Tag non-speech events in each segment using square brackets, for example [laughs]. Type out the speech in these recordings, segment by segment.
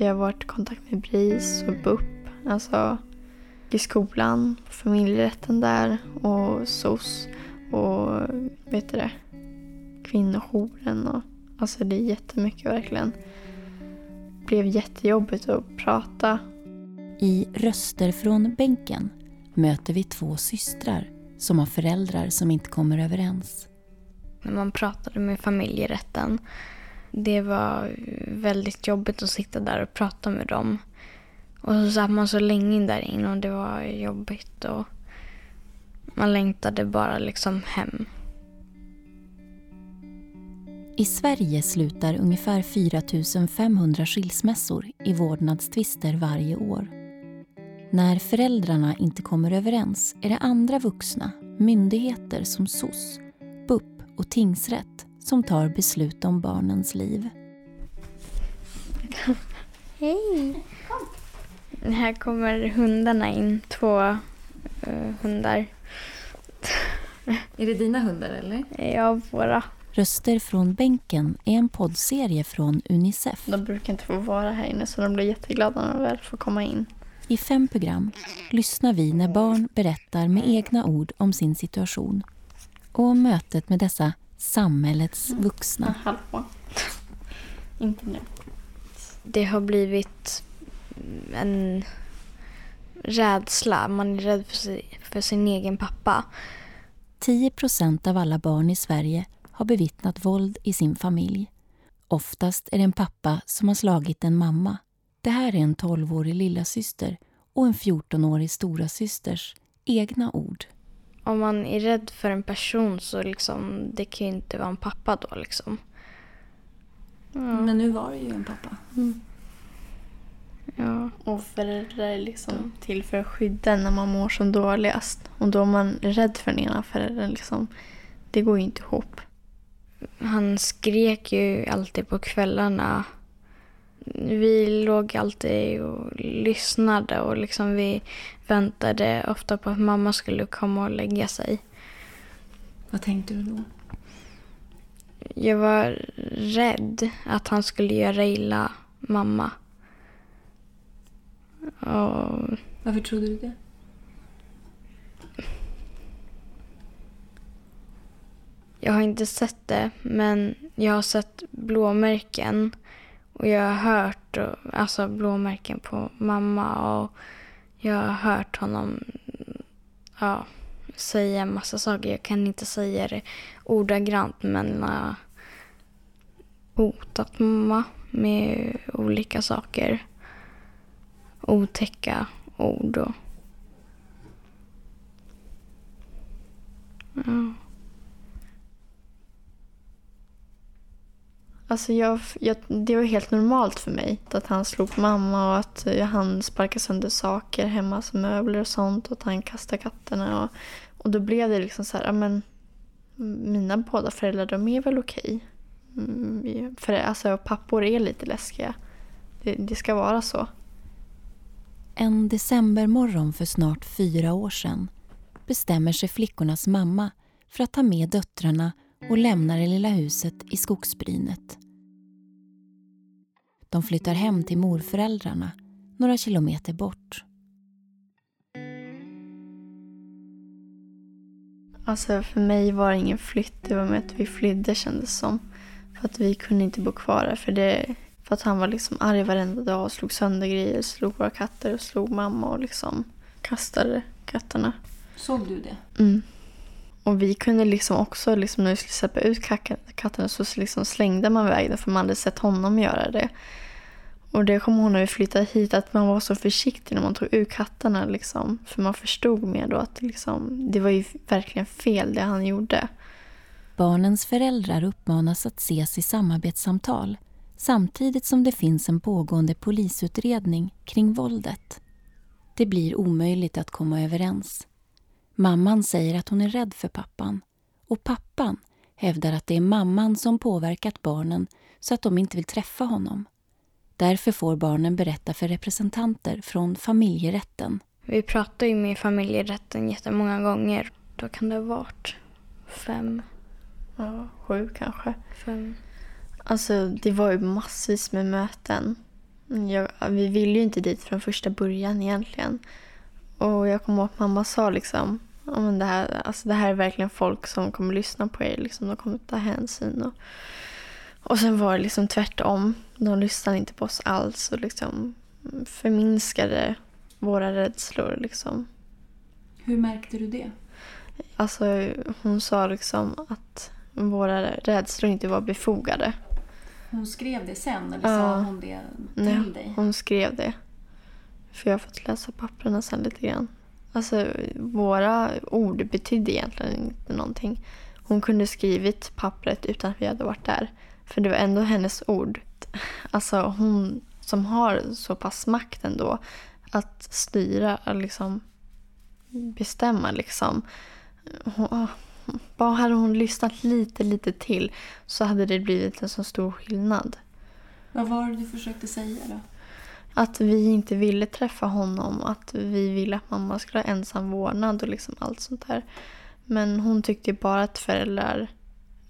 Vi har varit i kontakt med BRIS och BUP, alltså i skolan, familjerätten där och SOS och vet du det, kvinnojouren och alltså det är jättemycket verkligen. Det blev jättejobbigt att prata. I Röster från bänken möter vi två systrar som har föräldrar som inte kommer överens. När man pratade med familjerätten, det var väldigt jobbigt att sitta där och prata med dem. Och så satt man så länge där inne och det var jobbigt och man längtade bara liksom hem. I Sverige slutar ungefär 4 500 skilsmässor i vårdnadstvister varje år. När föräldrarna inte kommer överens är det andra vuxna, myndigheter som SOS, BUP och tingsrätt som tar beslut om barnens liv. Hej! Här kommer hundarna in, två uh, hundar. Är det dina hundar eller? Ja, våra. Röster från bänken är en poddserie från Unicef. De brukar inte få vara här inne så de blir jätteglada när de väl får komma in. I fem program lyssnar vi när barn berättar med egna ord om sin situation och om mötet med dessa samhällets vuxna. Hallå. Inte nu. Det har blivit en rädsla. Man är rädd för, sig, för sin egen pappa. 10 procent av alla barn i Sverige har bevittnat våld i sin familj. Oftast är det en pappa som har slagit en mamma. Det här är en 12-årig lillasyster och en 14-årig storasysters egna ord. Om man är rädd för en person så liksom, det kan ju inte vara en pappa då liksom. Ja. Men nu var det ju en pappa. Mm. Ja. Och föräldrar är liksom till för att skydda när man mår som dåligast. Och då är man rädd för den ena föräldern. Liksom. Det går ju inte ihop. Han skrek ju alltid på kvällarna. Vi låg alltid och lyssnade och liksom vi väntade ofta på att mamma skulle komma och lägga sig. Vad tänkte du då? Jag var rädd att han skulle göra illa mamma. Och... Varför trodde du det? Jag har inte sett det, men jag har sett blåmärken. Och jag har hört alltså blåmärken på mamma och jag har hört honom ja, säga en massa saker. Jag kan inte säga det ordagrant, men uh, hotat mamma med olika saker otäcka ord. Och, ja. Alltså jag, jag, det var helt normalt för mig att han slog mamma och att eh, han sparkade sönder saker hemma, som möbler och sånt och att han kastade katterna. Och, och då blev det liksom så här, men mina båda föräldrar de är väl okej. Mm, för alltså, pappor är lite läskiga. Det, det ska vara så. En decembermorgon för snart fyra år sedan bestämmer sig flickornas mamma för att ta med döttrarna och lämna det lilla huset i skogsbrynet. De flyttar hem till morföräldrarna några kilometer bort. Alltså för mig var det ingen flytt, det var med att vi flydde kändes som. För att vi kunde inte bo kvar där för det för att han var liksom arg varenda dag och slog sönder grejer, slog våra katter och slog mamma och liksom kastade katterna. Såg du det? Mm. Och vi kunde liksom också, liksom när vi skulle släppa ut katterna så liksom slängde man iväg den för man hade sett honom göra det. Och det kommer ihåg när vi flyttade hit att man var så försiktig när man tog ut katterna. Liksom, för man förstod mer då att liksom, det var ju verkligen fel det han gjorde. Barnens föräldrar uppmanas att ses i samarbetssamtal samtidigt som det finns en pågående polisutredning kring våldet. Det blir omöjligt att komma överens. Mamman säger att hon är rädd för pappan och pappan hävdar att det är mamman som påverkat barnen så att de inte vill träffa honom. Därför får barnen berätta för representanter från familjerätten. Vi pratar ju med familjerätten jättemånga gånger. Då kan det ha varit fem. Ja, sju kanske. Fem. Alltså det var ju massvis med möten. Jag, vi ville ju inte dit från första början egentligen. Och jag kommer ihåg att mamma sa liksom ja, men det, här, alltså det här är verkligen folk som kommer lyssna på er. Liksom, de kommer ta hänsyn. Och, och sen var det liksom tvärtom. De lyssnade inte på oss alls och liksom förminskade våra rädslor. Liksom. Hur märkte du det? Alltså, hon sa liksom att våra rädslor inte var befogade. Hon skrev det sen eller Ja. sa hon det till Nej, dig? hon skrev det. För jag har fått läsa papperna sen lite grann. Alltså, våra ord betydde egentligen inte någonting. Hon kunde skrivit pappret utan att vi hade varit där. För det var ändå hennes ord. Alltså hon som har så pass makt ändå att styra, att liksom bestämma liksom. Hon, ah, bara hade hon lyssnat lite, lite till så hade det blivit en så stor skillnad. Vad var det du försökte säga då? Att vi inte ville träffa honom, att vi ville att mamma skulle ha ensam vårdnad och liksom allt sånt där. Men hon tyckte bara att föräldrar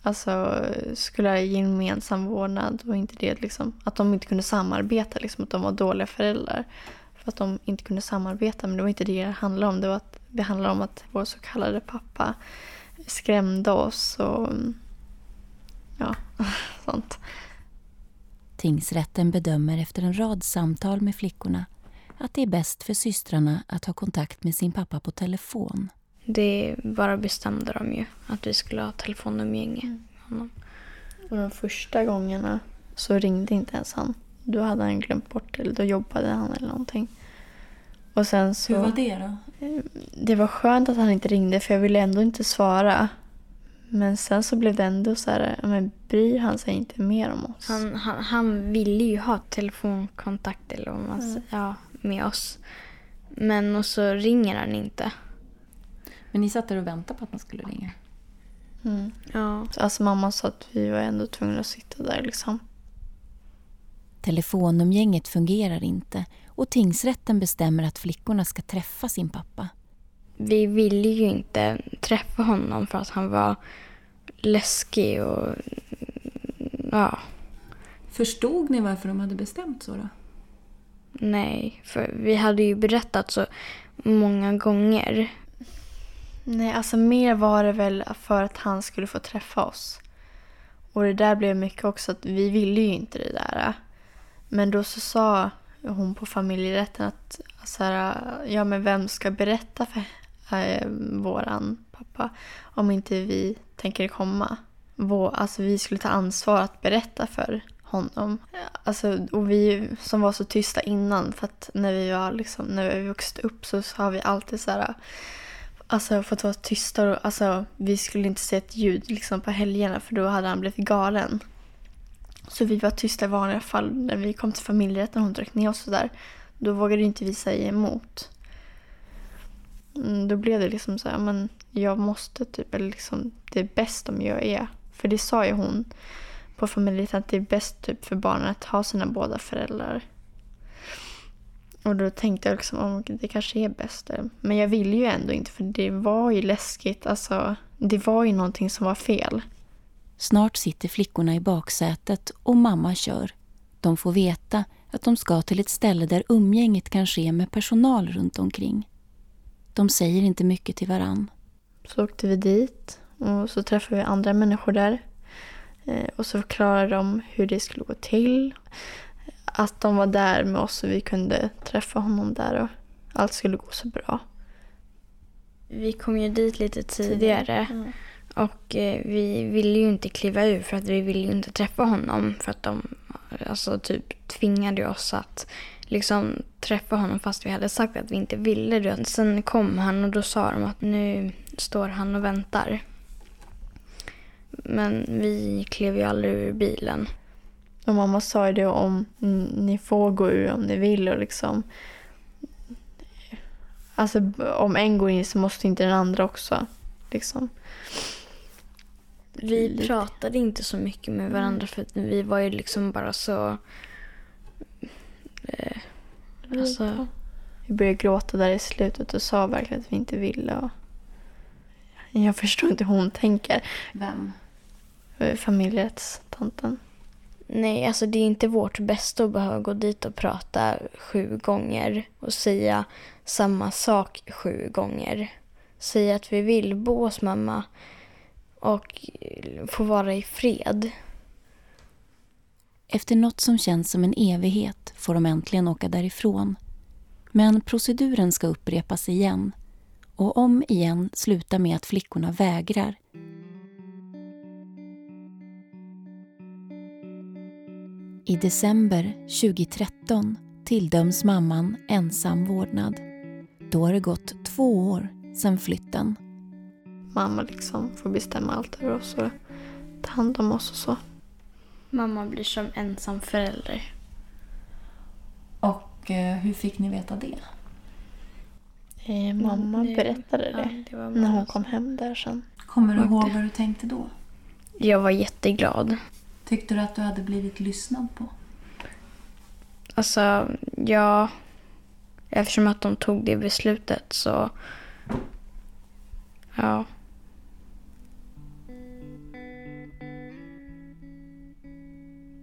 alltså, skulle ha gemensam vårdnad och inte det liksom, att de inte kunde samarbeta, liksom, att de var dåliga föräldrar. För att de inte kunde samarbeta, men det var inte det det handlade om. Det, var att, det handlade om att vår så kallade pappa skrämde oss och mm, ja, [laughs] sånt. Tingsrätten bedömer efter en rad samtal med flickorna att det är bäst för systrarna att ha kontakt med sin pappa på telefon. Det bara bestämde de ju att vi skulle ha telefonumgänge med honom. Och de första gångerna så ringde inte ens han. Då hade han glömt bort eller då jobbade han eller någonting. Och sen så... Hur var det då? Det var skönt att han inte ringde för jag ville ändå inte svara. Men sen så blev det ändå så här, men bryr han sig inte mer om oss? Han, han, han ville ju ha telefonkontakt eller vad man säger, ja, med oss. Men och så ringer han inte. Men ni satt där och väntade på att man skulle ringa? Mm. Ja. Så Alltså mamma sa att vi var ändå tvungna att sitta där liksom. Telefonumgänget fungerar inte och tingsrätten bestämmer att flickorna ska träffa sin pappa. Vi ville ju inte träffa honom för att han var läskig och ja, Förstod ni varför de hade bestämt så då? nej. För vi hade ju berättat så många gånger. Nej, alltså mer var det väl för att han skulle få träffa oss. Och det där blev mycket också att vi ville ju inte det där. Men då så sa hon på familjerätten att så här, ja men vem ska berätta för eh, våran pappa om inte vi tänker komma? Vår, alltså vi skulle ta ansvar att berätta för honom. Alltså, och vi som var så tysta innan för att när vi var liksom, när vi vuxit upp så har vi alltid så här Alltså fått vara tysta och alltså, vi skulle inte se ett ljud liksom, på helgerna för då hade han blivit galen. Så vi var tysta i vanliga fall. När vi kom till familjerätten och hon drack ner oss och där, då vågade inte vi säga emot. Mm, då blev det liksom så här, men jag måste typ, eller liksom, det är bäst om jag är. För det sa ju hon på familjen att det är bäst typ för barnen att ha sina båda föräldrar. Och då tänkte jag liksom, om det kanske är bäst. Men jag ville ju ändå inte för det var ju läskigt. Alltså, det var ju någonting som var fel. Snart sitter flickorna i baksätet och mamma kör. De får veta att de ska till ett ställe där umgänget kan ske med personal runt omkring. De säger inte mycket till varann. Så åkte vi dit och så träffade vi andra människor där. Eh, Och så förklarade de hur det skulle gå till. Att de var där med oss och vi kunde träffa honom där och allt skulle gå så bra. Vi kom ju dit lite tidigare och eh, vi ville ju inte kliva ur för att vi ville ju inte träffa honom för att de alltså typ tvingade oss att liksom träffa honom fast vi hade sagt att vi inte ville det. Sen kom han och då sa de att nu står han och väntar. Men vi klev ju aldrig ur bilen. Och mamma sa ju det om mm, ni får gå ur om ni vill och liksom. Alltså om en går in så måste inte den andra också. Liksom. Vi pratade inte så mycket med varandra för att vi var ju liksom bara så... Eh, alltså, Vi började gråta där i slutet och sa verkligen att vi inte ville. Och jag förstår inte hur hon tänker. Vem? Eh, Familjerättstanten. Nej, alltså det är inte vårt bästa att behöva gå dit och prata sju gånger och säga samma sak sju gånger. Säga att vi vill bo hos mamma och få vara i fred. Efter något som känns som en evighet får de äntligen åka därifrån. Men proceduren ska upprepas igen och om igen sluta med att flickorna vägrar. I december 2013 tilldöms mamman ensam vårdnad. Då har det gått två år sedan flytten. Mamma liksom får bestämma allt över oss och ta hand om oss och så. Mamma blir som ensam förälder. Och eh, hur fick ni veta det? Eh, mamma Mm, det- berättade det Ja, det var när hon kom hem där sen. Kommer du ihåg vad du tänkte då? Jag var jätteglad. Tyckte du att du hade blivit lyssnad på? Alltså, ja... Eftersom att de tog det beslutet så... Ja.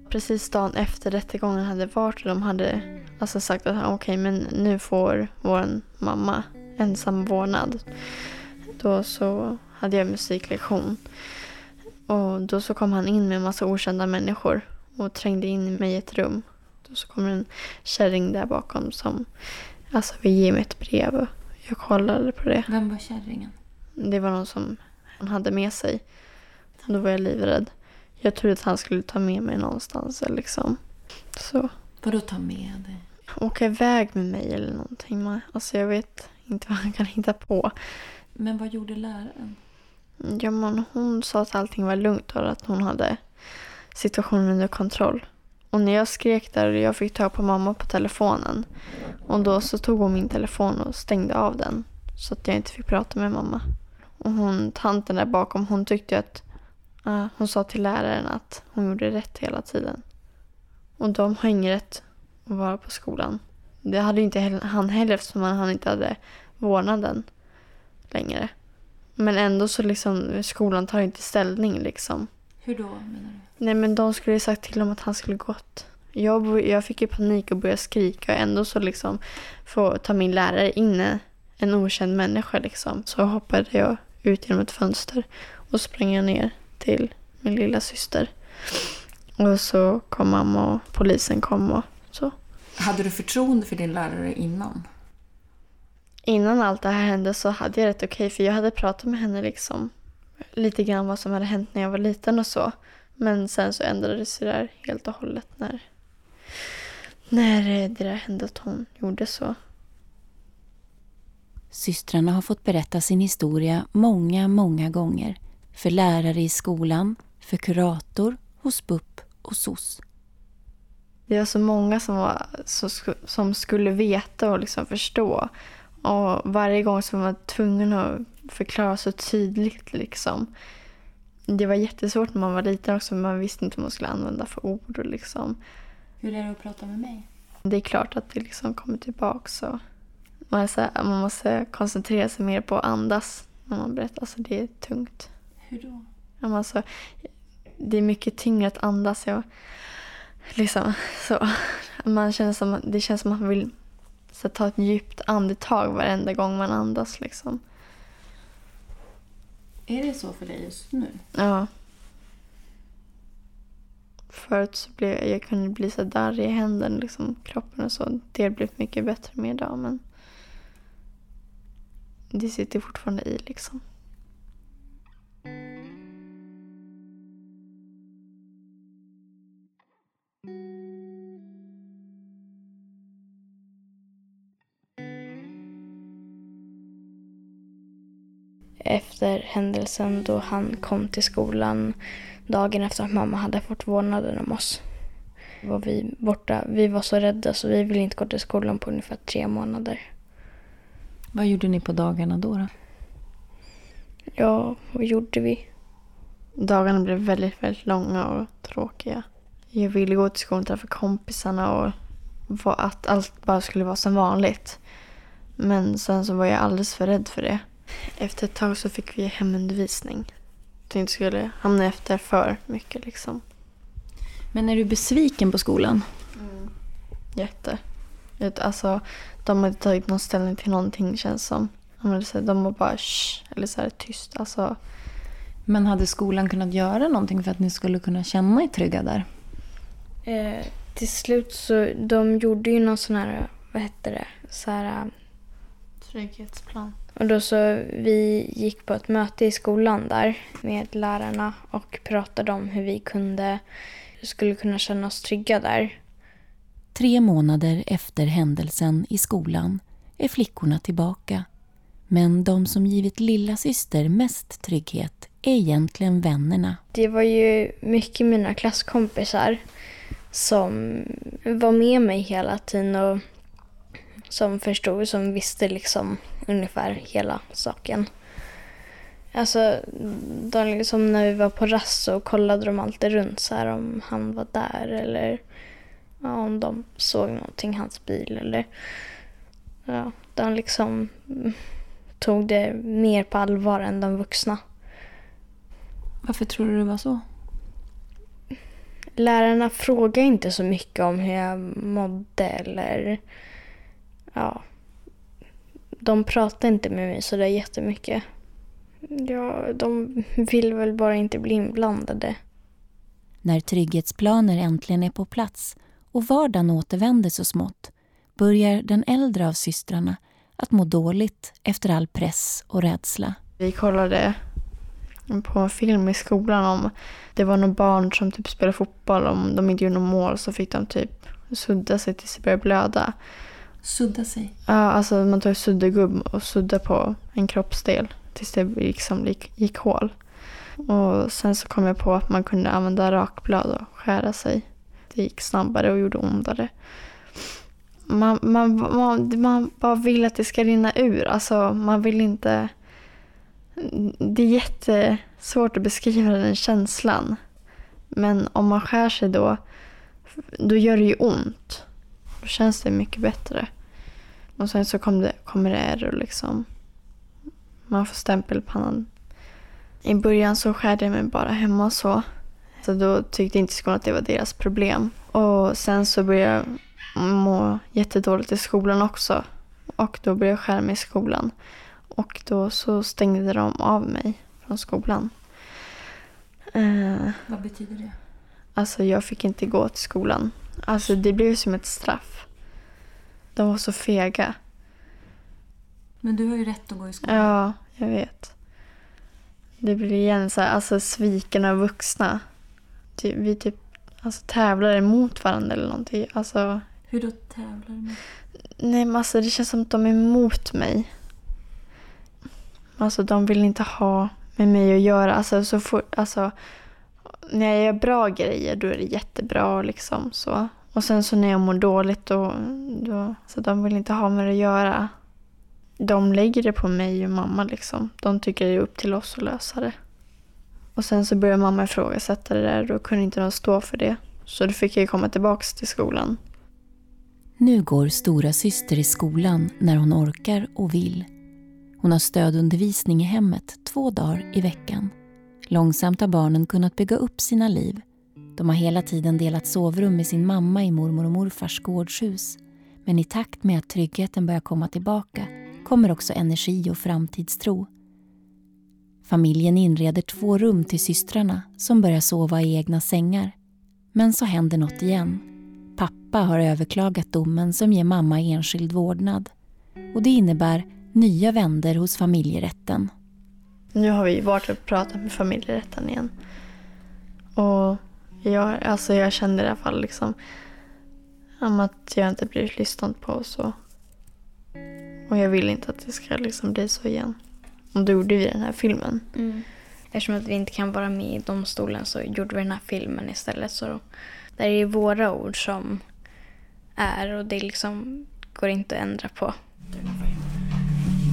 Precis dagen efter rättegången hade varit och de hade alltså sagt att okej men nu får vår mamma ensam vårdnad. Då så hade jag musiklektion. Och då så kom han in med en massa okända människor och trängde in mig i ett rum. Då så kom en kärring där bakom som alltså vill ge mig ett brev. Jag kollade på det. Vem var kärringen? Det var någon som han hade med sig. Då var jag livrädd. Jag trodde att han skulle ta med mig någonstans. eller Liksom. Så Vadå ta med dig? åka iväg med mig eller någonting. Alltså jag vet inte vad han kan hitta på. Men vad gjorde läraren? Ja, men hon sa att allting var lugnt och att hon hade situationen under kontroll. Och när jag skrek där och jag fick ta på mamma på telefonen. Och då så tog hon min telefon och stängde av den. Så att jag inte fick prata med mamma. Och hon, tanten där bakom, hon tyckte att... ah, hon sa till läraren att hon gjorde rätt hela tiden. Och de har ingen rätt att vara på skolan. Det hade inte han heller eftersom han inte hade vårdnaden längre. Men ändå så liksom, skolan tar inte ställning liksom. Hur då menar Nej men de skulle ju sagt till honom att han skulle gått. Jag, jag fick ju panik och började skrika och ändå så liksom få ta min lärare inne, en okänd människa liksom. Så hoppade jag ut genom ett fönster och sprang jag ner till min lilla syster. Och så kom mamma och polisen kom och så. Hade du förtroende för din lärare innan? Innan allt det här hände så hade jag rätt okej för jag hade pratat med henne liksom lite grann vad som hade hänt när jag var liten och så. Men sen så ändrades det där helt och hållet när, när det där hände att hon gjorde så. Systrarna har fått berätta sin historia många, många gånger. För lärare i skolan, för kurator, hos BUP och SOS. Det var så många som, var, som skulle veta och liksom förstå. Och varje gång var man tvungen att förklara så tydligt liksom. Det var jättesvårt när man var liten också, men man visste inte vad man skulle använda för ord. Och liksom. Hur är det att prata med mig? Det är klart att det liksom kommer tillbaka. Så man, är så här, man måste koncentrera sig mer på att andas när man berättar. Alltså det är tungt. Hur då? Ja, men Alltså, det är mycket tyngre att andas. Jag, liksom, så. Man känner som, det känns som att man vill så, ta ett djupt andetag varenda gång man andas. Liksom. Är det så för dig just nu? Ja. Förut så blev jag, jag kunde bli så darrig i händerna, liksom, kroppen och så. Det har blivit mycket bättre med idag men det sitter fortfarande i liksom. Efter händelsen då han kom till skolan dagen efter att mamma hade fått vårdnaden om oss. Var vi borta. Vi var så rädda så vi ville inte gå till skolan på ungefär tre månader. Vad gjorde ni på dagarna då? då? Ja, vad gjorde vi? Dagarna blev väldigt, väldigt långa och tråkiga. Jag ville gå till skolan och träffa kompisarna och att allt bara skulle vara som vanligt. Men sen så var jag alldeles för rädd för det. Efter ett tag så fick vi hemundervisning. Så jag inte skulle hamna efter för mycket liksom. Men är du besviken på skolan? Jätte. Vet, Alltså, de har inte tagit någon ställning till någonting känns som. De var bara shh, eller så här tyst. Alltså, Men hade skolan kunnat göra någonting för att ni skulle kunna känna er trygga där? Eh, till slut så, de gjorde ju någon sån här, vad hette det, så här, trygghetsplan. Och då så vi gick på ett möte i skolan där med lärarna och pratade om hur vi kunde, skulle kunna känna oss trygga där. Tre månader efter händelsen i skolan är flickorna tillbaka. Men de som givit lilla syster mest trygghet är egentligen vännerna. Det var ju mycket mina klasskompisar som var med mig hela tiden och som förstod, som visste liksom ungefär hela saken. Alltså, de liksom när vi var på rast så kollade de alltid runt så här om han var där eller ja, om de såg någonting, hans bil eller ja, de liksom tog det mer på allvar än de vuxna. Varför tror du det var så? lärarna frågar inte så mycket om hur jag mådde eller ja. De pratar inte med mig så där jättemycket. Ja, de vill väl bara inte bli inblandade. När trygghetsplaner äntligen är på plats och vardagen återvänder så smått börjar den äldre av systrarna att må dåligt efter all press och rädsla. Vi kollade på en film i skolan om det var några barn som typ spelade fotboll. Om de inte gjorde något mål så fick de typ sudda sig tills det började blöda. Sudda sig. Ja, alltså man tar suddgubb och suddar på en kroppsdel tills det liksom gick, gick hål. Och sen så kom jag på att man kunde använda rakblad och skära sig. Det gick snabbare och gjorde ondare. Man, man, man, man bara vill att det ska rinna ur. Alltså man vill inte... Det är jättesvårt att beskriva den känslan. Men om man skär sig då, då gör det ju ont. Då känns det mycket bättre. Och sen så kom det, kommer det ärr och liksom... Man får stämpel på pannan. I början så skärde jag mig bara hemma och så. Så då tyckte inte skolan att det var deras problem. Och sen så började jag må jättedåligt i skolan också. Och då började jag skära mig i skolan. Och då så stängde de av mig från skolan. Eh, Vad betyder det? Alltså jag fick inte gå till skolan. Alltså det blev som ett straff. De var så fega. Men du har ju rätt att gå i skolan. Ja, jag vet. Det blir igen så här, alltså sviken av vuxna. Ty- Vi typ alltså, tävlar emot varandra eller någonting. Alltså, Hur då tävlar med? nej men alltså det känns som att de är emot mig. Alltså de vill inte ha med mig att göra. Alltså, så får, alltså, när jag gör bra grejer då är det jättebra liksom så. Och sen så när jag mår dåligt då, då så de vill inte ha med det att göra. De lägger det på mig och mamma liksom. De tycker det är upp till oss att lösa det. Och sen så började mamma ifrågasätta det där. Då kunde inte de stå för det. Så då fick jag komma tillbaks till skolan. Nu går stora syster i skolan när hon orkar och vill. Hon har stödundervisning i hemmet två dagar i veckan. Långsamt har barnen kunnat bygga upp sina liv. De har hela tiden delat sovrum med sin mamma i mormor och morfars gårdshus. Men i takt med att tryggheten börjar komma tillbaka kommer också energi och framtidstro. Familjen inreder två rum till systrarna som börjar sova i egna sängar. Men så händer något igen. Pappa har överklagat domen som ger mamma enskild vårdnad. Och det innebär nya vänder hos familjerätten. Nu har vi varit och pratat med familjerätten igen. Och jag, alltså jag känner i alla fall liksom om att jag inte blivit lyssnad på och så. Och jag vill inte att det ska liksom bli så igen. Och då gjorde vi den här filmen. Eftersom att vi inte kan vara med i domstolen så gjorde vi den här filmen istället. Så där är det våra ord som är och det liksom går inte att ändra på.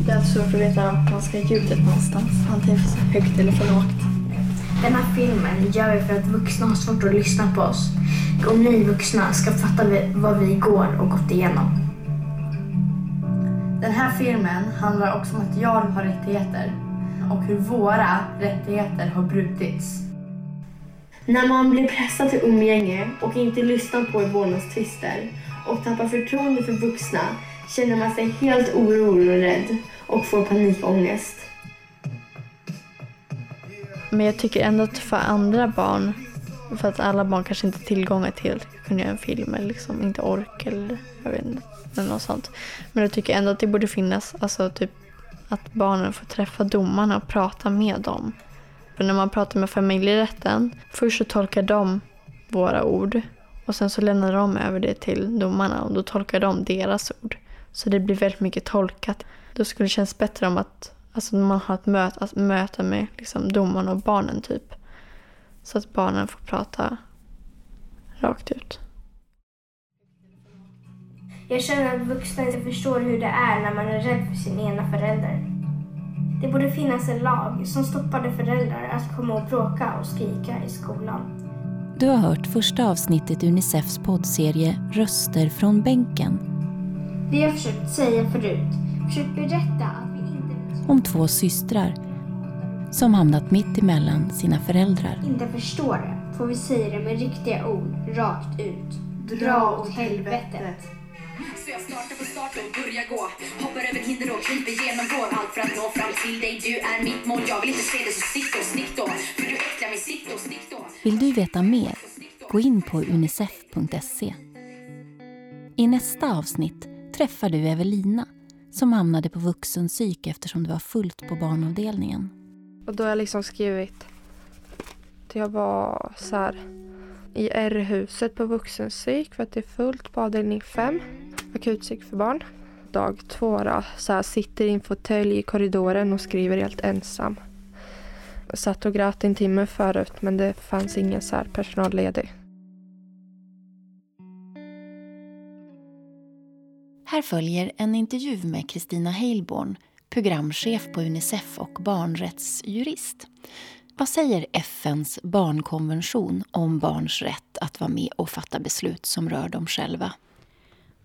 Det är svårt att veta vart man ska ha ljudet någonstans. Antingen för högt eller för lågt. Den här filmen gör vi för att vuxna har svårt att lyssna på oss. Och ni vuxna ska fatta vad vi går och gått igenom. Den här filmen handlar också om att jag har rättigheter och hur våra rättigheter har brutits. När man blir pressad till umgänge och inte lyssnar på i vårdnadstvister och tappar förtroende för vuxna känner man sig helt orolig och rädd och får panikångest. Men jag tycker ändå att för andra barn, för att alla barn kanske inte har tillgång till att kunna göra en film eller liksom inte ork eller jag vet inte, eller något sånt. Men jag tycker ändå att det borde finnas, alltså typ att barnen får träffa domarna och prata med dem. För när man pratar med familjerätten, först så tolkar de våra ord och sen så lämnar de över det till domarna och då tolkar de deras ord. Så det blir väldigt mycket tolkat. Då skulle det kännas bättre om att alltså, man har ett möte, alltså, möte med liksom, domarna och barnen typ. Så att barnen får prata rakt ut. Jag känner att vuxna inte förstår hur det är när man är rädd för sin ena förälder. Det borde finnas en lag som stoppade föräldrar att komma och bråka och skrika i skolan. Du har hört första avsnittet i Unicefs poddserie Röster från bänken Vi har försökt säga förut, försökt berätta om två systrar som hamnat mitt emellan sina föräldrar. inte förstår det får vi säga det med riktiga ord, rakt ut. Dra åt helvetet. Så jag startar på start och börjar gå Hoppar över hinder och kryper genomgår allt för att nå fram till dig Du är mitt mål, jag vill inte se dig så stick då, stick då För du äcklar mig, stick då, stick då Vill du veta mer? Gå in på unicef.se. I nästa avsnitt träffar du Evelina som hamnade på vuxenpsyk eftersom det var fullt på barnavdelningen. Och då har jag liksom skrivit att jag var så här i R-huset på vuxenpsyk för att det är fullt på avdelning 5, akutpsyk för barn. Dag två då, så här, sitter i en fåtölj i korridoren och skriver helt ensam. Jag satt och grät en timme förut men det fanns ingen så här personal ledig. Här följer en intervju med Kristina Heilborn, programchef på Unicef och barnrättsjurist. Vad säger FNs barnkonvention om barns rätt att vara med och fatta beslut som rör dem själva?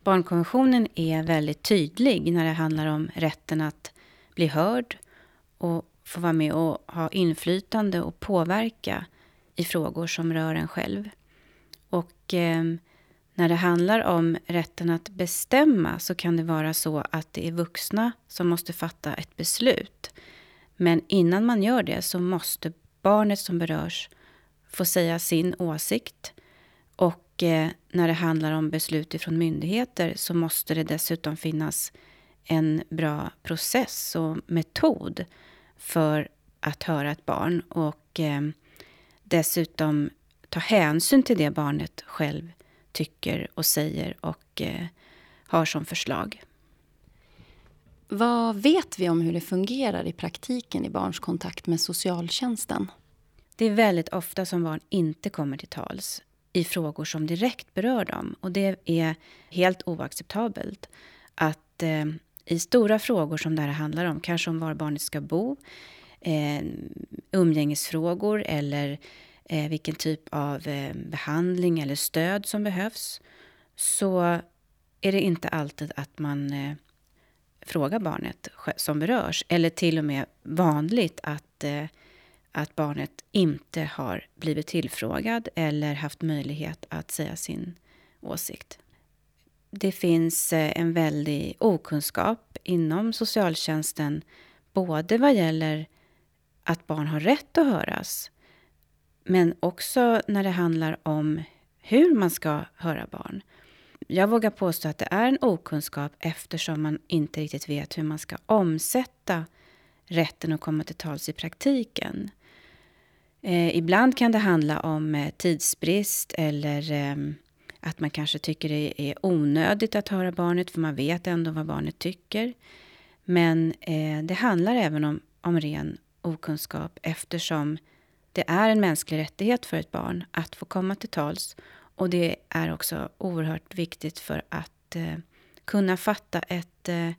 Barnkonventionen är väldigt tydlig när det handlar om rätten att bli hörd och få vara med och ha inflytande och påverka i frågor som rör en själv. Och eh, när det handlar om rätten att bestämma så kan det vara så att det är vuxna som måste fatta ett beslut. Men innan man gör det så måste barnet som berörs få säga sin åsikt. Och eh, när det handlar om beslut ifrån myndigheter så måste det dessutom finnas en bra process och metod för att höra ett barn och eh, dessutom ta hänsyn till det barnet själv tycker och säger och eh, har som förslag. Vad vet vi om hur det fungerar i praktiken i barns kontakt med socialtjänsten? Det är väldigt ofta som barn inte kommer till tals i frågor som direkt berör dem. Och det är helt oacceptabelt att eh, i stora frågor som det här handlar om, kanske om var barnet ska bo, eh, umgängesfrågor eller eh, vilken typ av eh, behandling eller stöd som behövs, så är det inte alltid att man eh, frågar barnet som berörs. Eller till och med vanligt att, eh, att barnet inte har blivit tillfrågad eller haft möjlighet att säga sin åsikt. Det finns eh, en väldig okunskap inom socialtjänsten både vad gäller att barn har rätt att höras men också när det handlar om hur man ska höra barn. Jag vågar påstå att det är en okunskap eftersom man inte riktigt vet hur man ska omsätta rätten att komma till tals i praktiken. Eh, ibland kan det handla om eh, tidsbrist eller eh, att man kanske tycker det är onödigt att höra barnet för man vet ändå vad barnet tycker. Men eh, det handlar även om, om ren okunskap eftersom det är en mänsklig rättighet för ett barn att få komma till tals och det är också oerhört viktigt för att eh, kunna fatta ett, eh,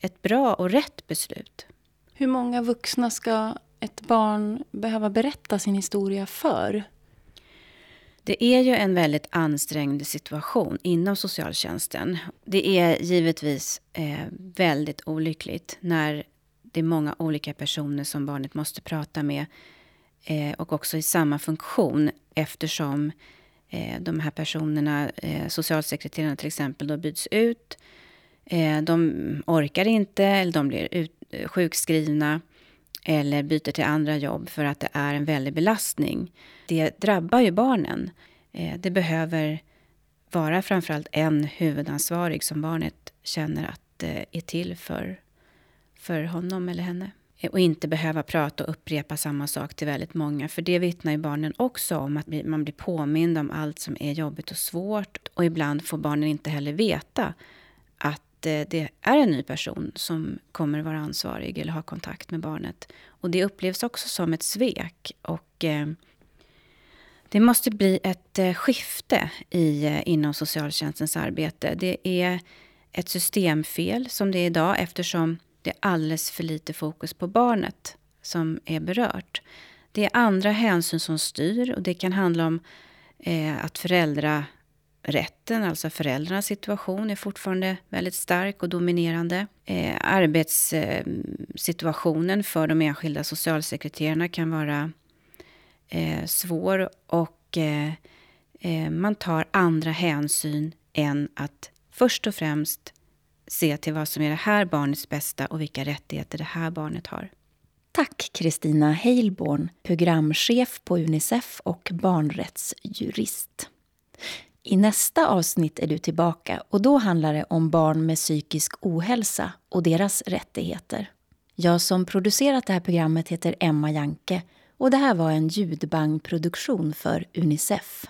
ett bra och rätt beslut. Hur många vuxna ska ett barn behöva berätta sin historia för? Det är ju en väldigt ansträngd situation inom socialtjänsten. Det är givetvis eh, väldigt olyckligt när det är många olika personer som barnet måste prata med eh, och också i samma funktion eftersom eh, de här personerna, eh, socialsekreterarna till exempel, då byts ut. Eh, de orkar inte eller de blir ut, eh, sjukskrivna eller byter till andra jobb för att det är en väldig belastning. Det drabbar ju barnen. Eh, det behöver vara framförallt en huvudansvarig som barnet känner att eh, är till för, för honom eller henne. Eh, och inte behöva prata och upprepa samma sak till väldigt många. För det vittnar ju barnen också om, att man blir påmind om allt som är jobbigt och svårt. Och ibland får barnen inte heller veta att eh, det är en ny person som kommer vara ansvarig eller ha kontakt med barnet. Och det upplevs också som ett svek. Och eh, det måste bli ett skifte i, inom socialtjänstens arbete. Det är ett systemfel som det är idag eftersom det är alldeles för lite fokus på barnet som är berört. Det är andra hänsyn som styr och det kan handla om eh, att föräldrarätten, alltså föräldrarnas situation, är fortfarande väldigt stark och dominerande. Eh, arbetssituationen eh, för de enskilda socialsekreterarna kan vara eh, svår och eh, eh man tar andra hänsyn än att först och främst se till vad som är det här barnets bästa och vilka rättigheter det här barnet har. Tack Kristina Heilborn, programchef på Unicef och barnrättsjurist. I nästa avsnitt är du tillbaka och då handlar det om barn med psykisk ohälsa och deras rättigheter. Jag som producerat det här programmet heter Emma Janke och det här var en ljudbangproduktion för Unicef.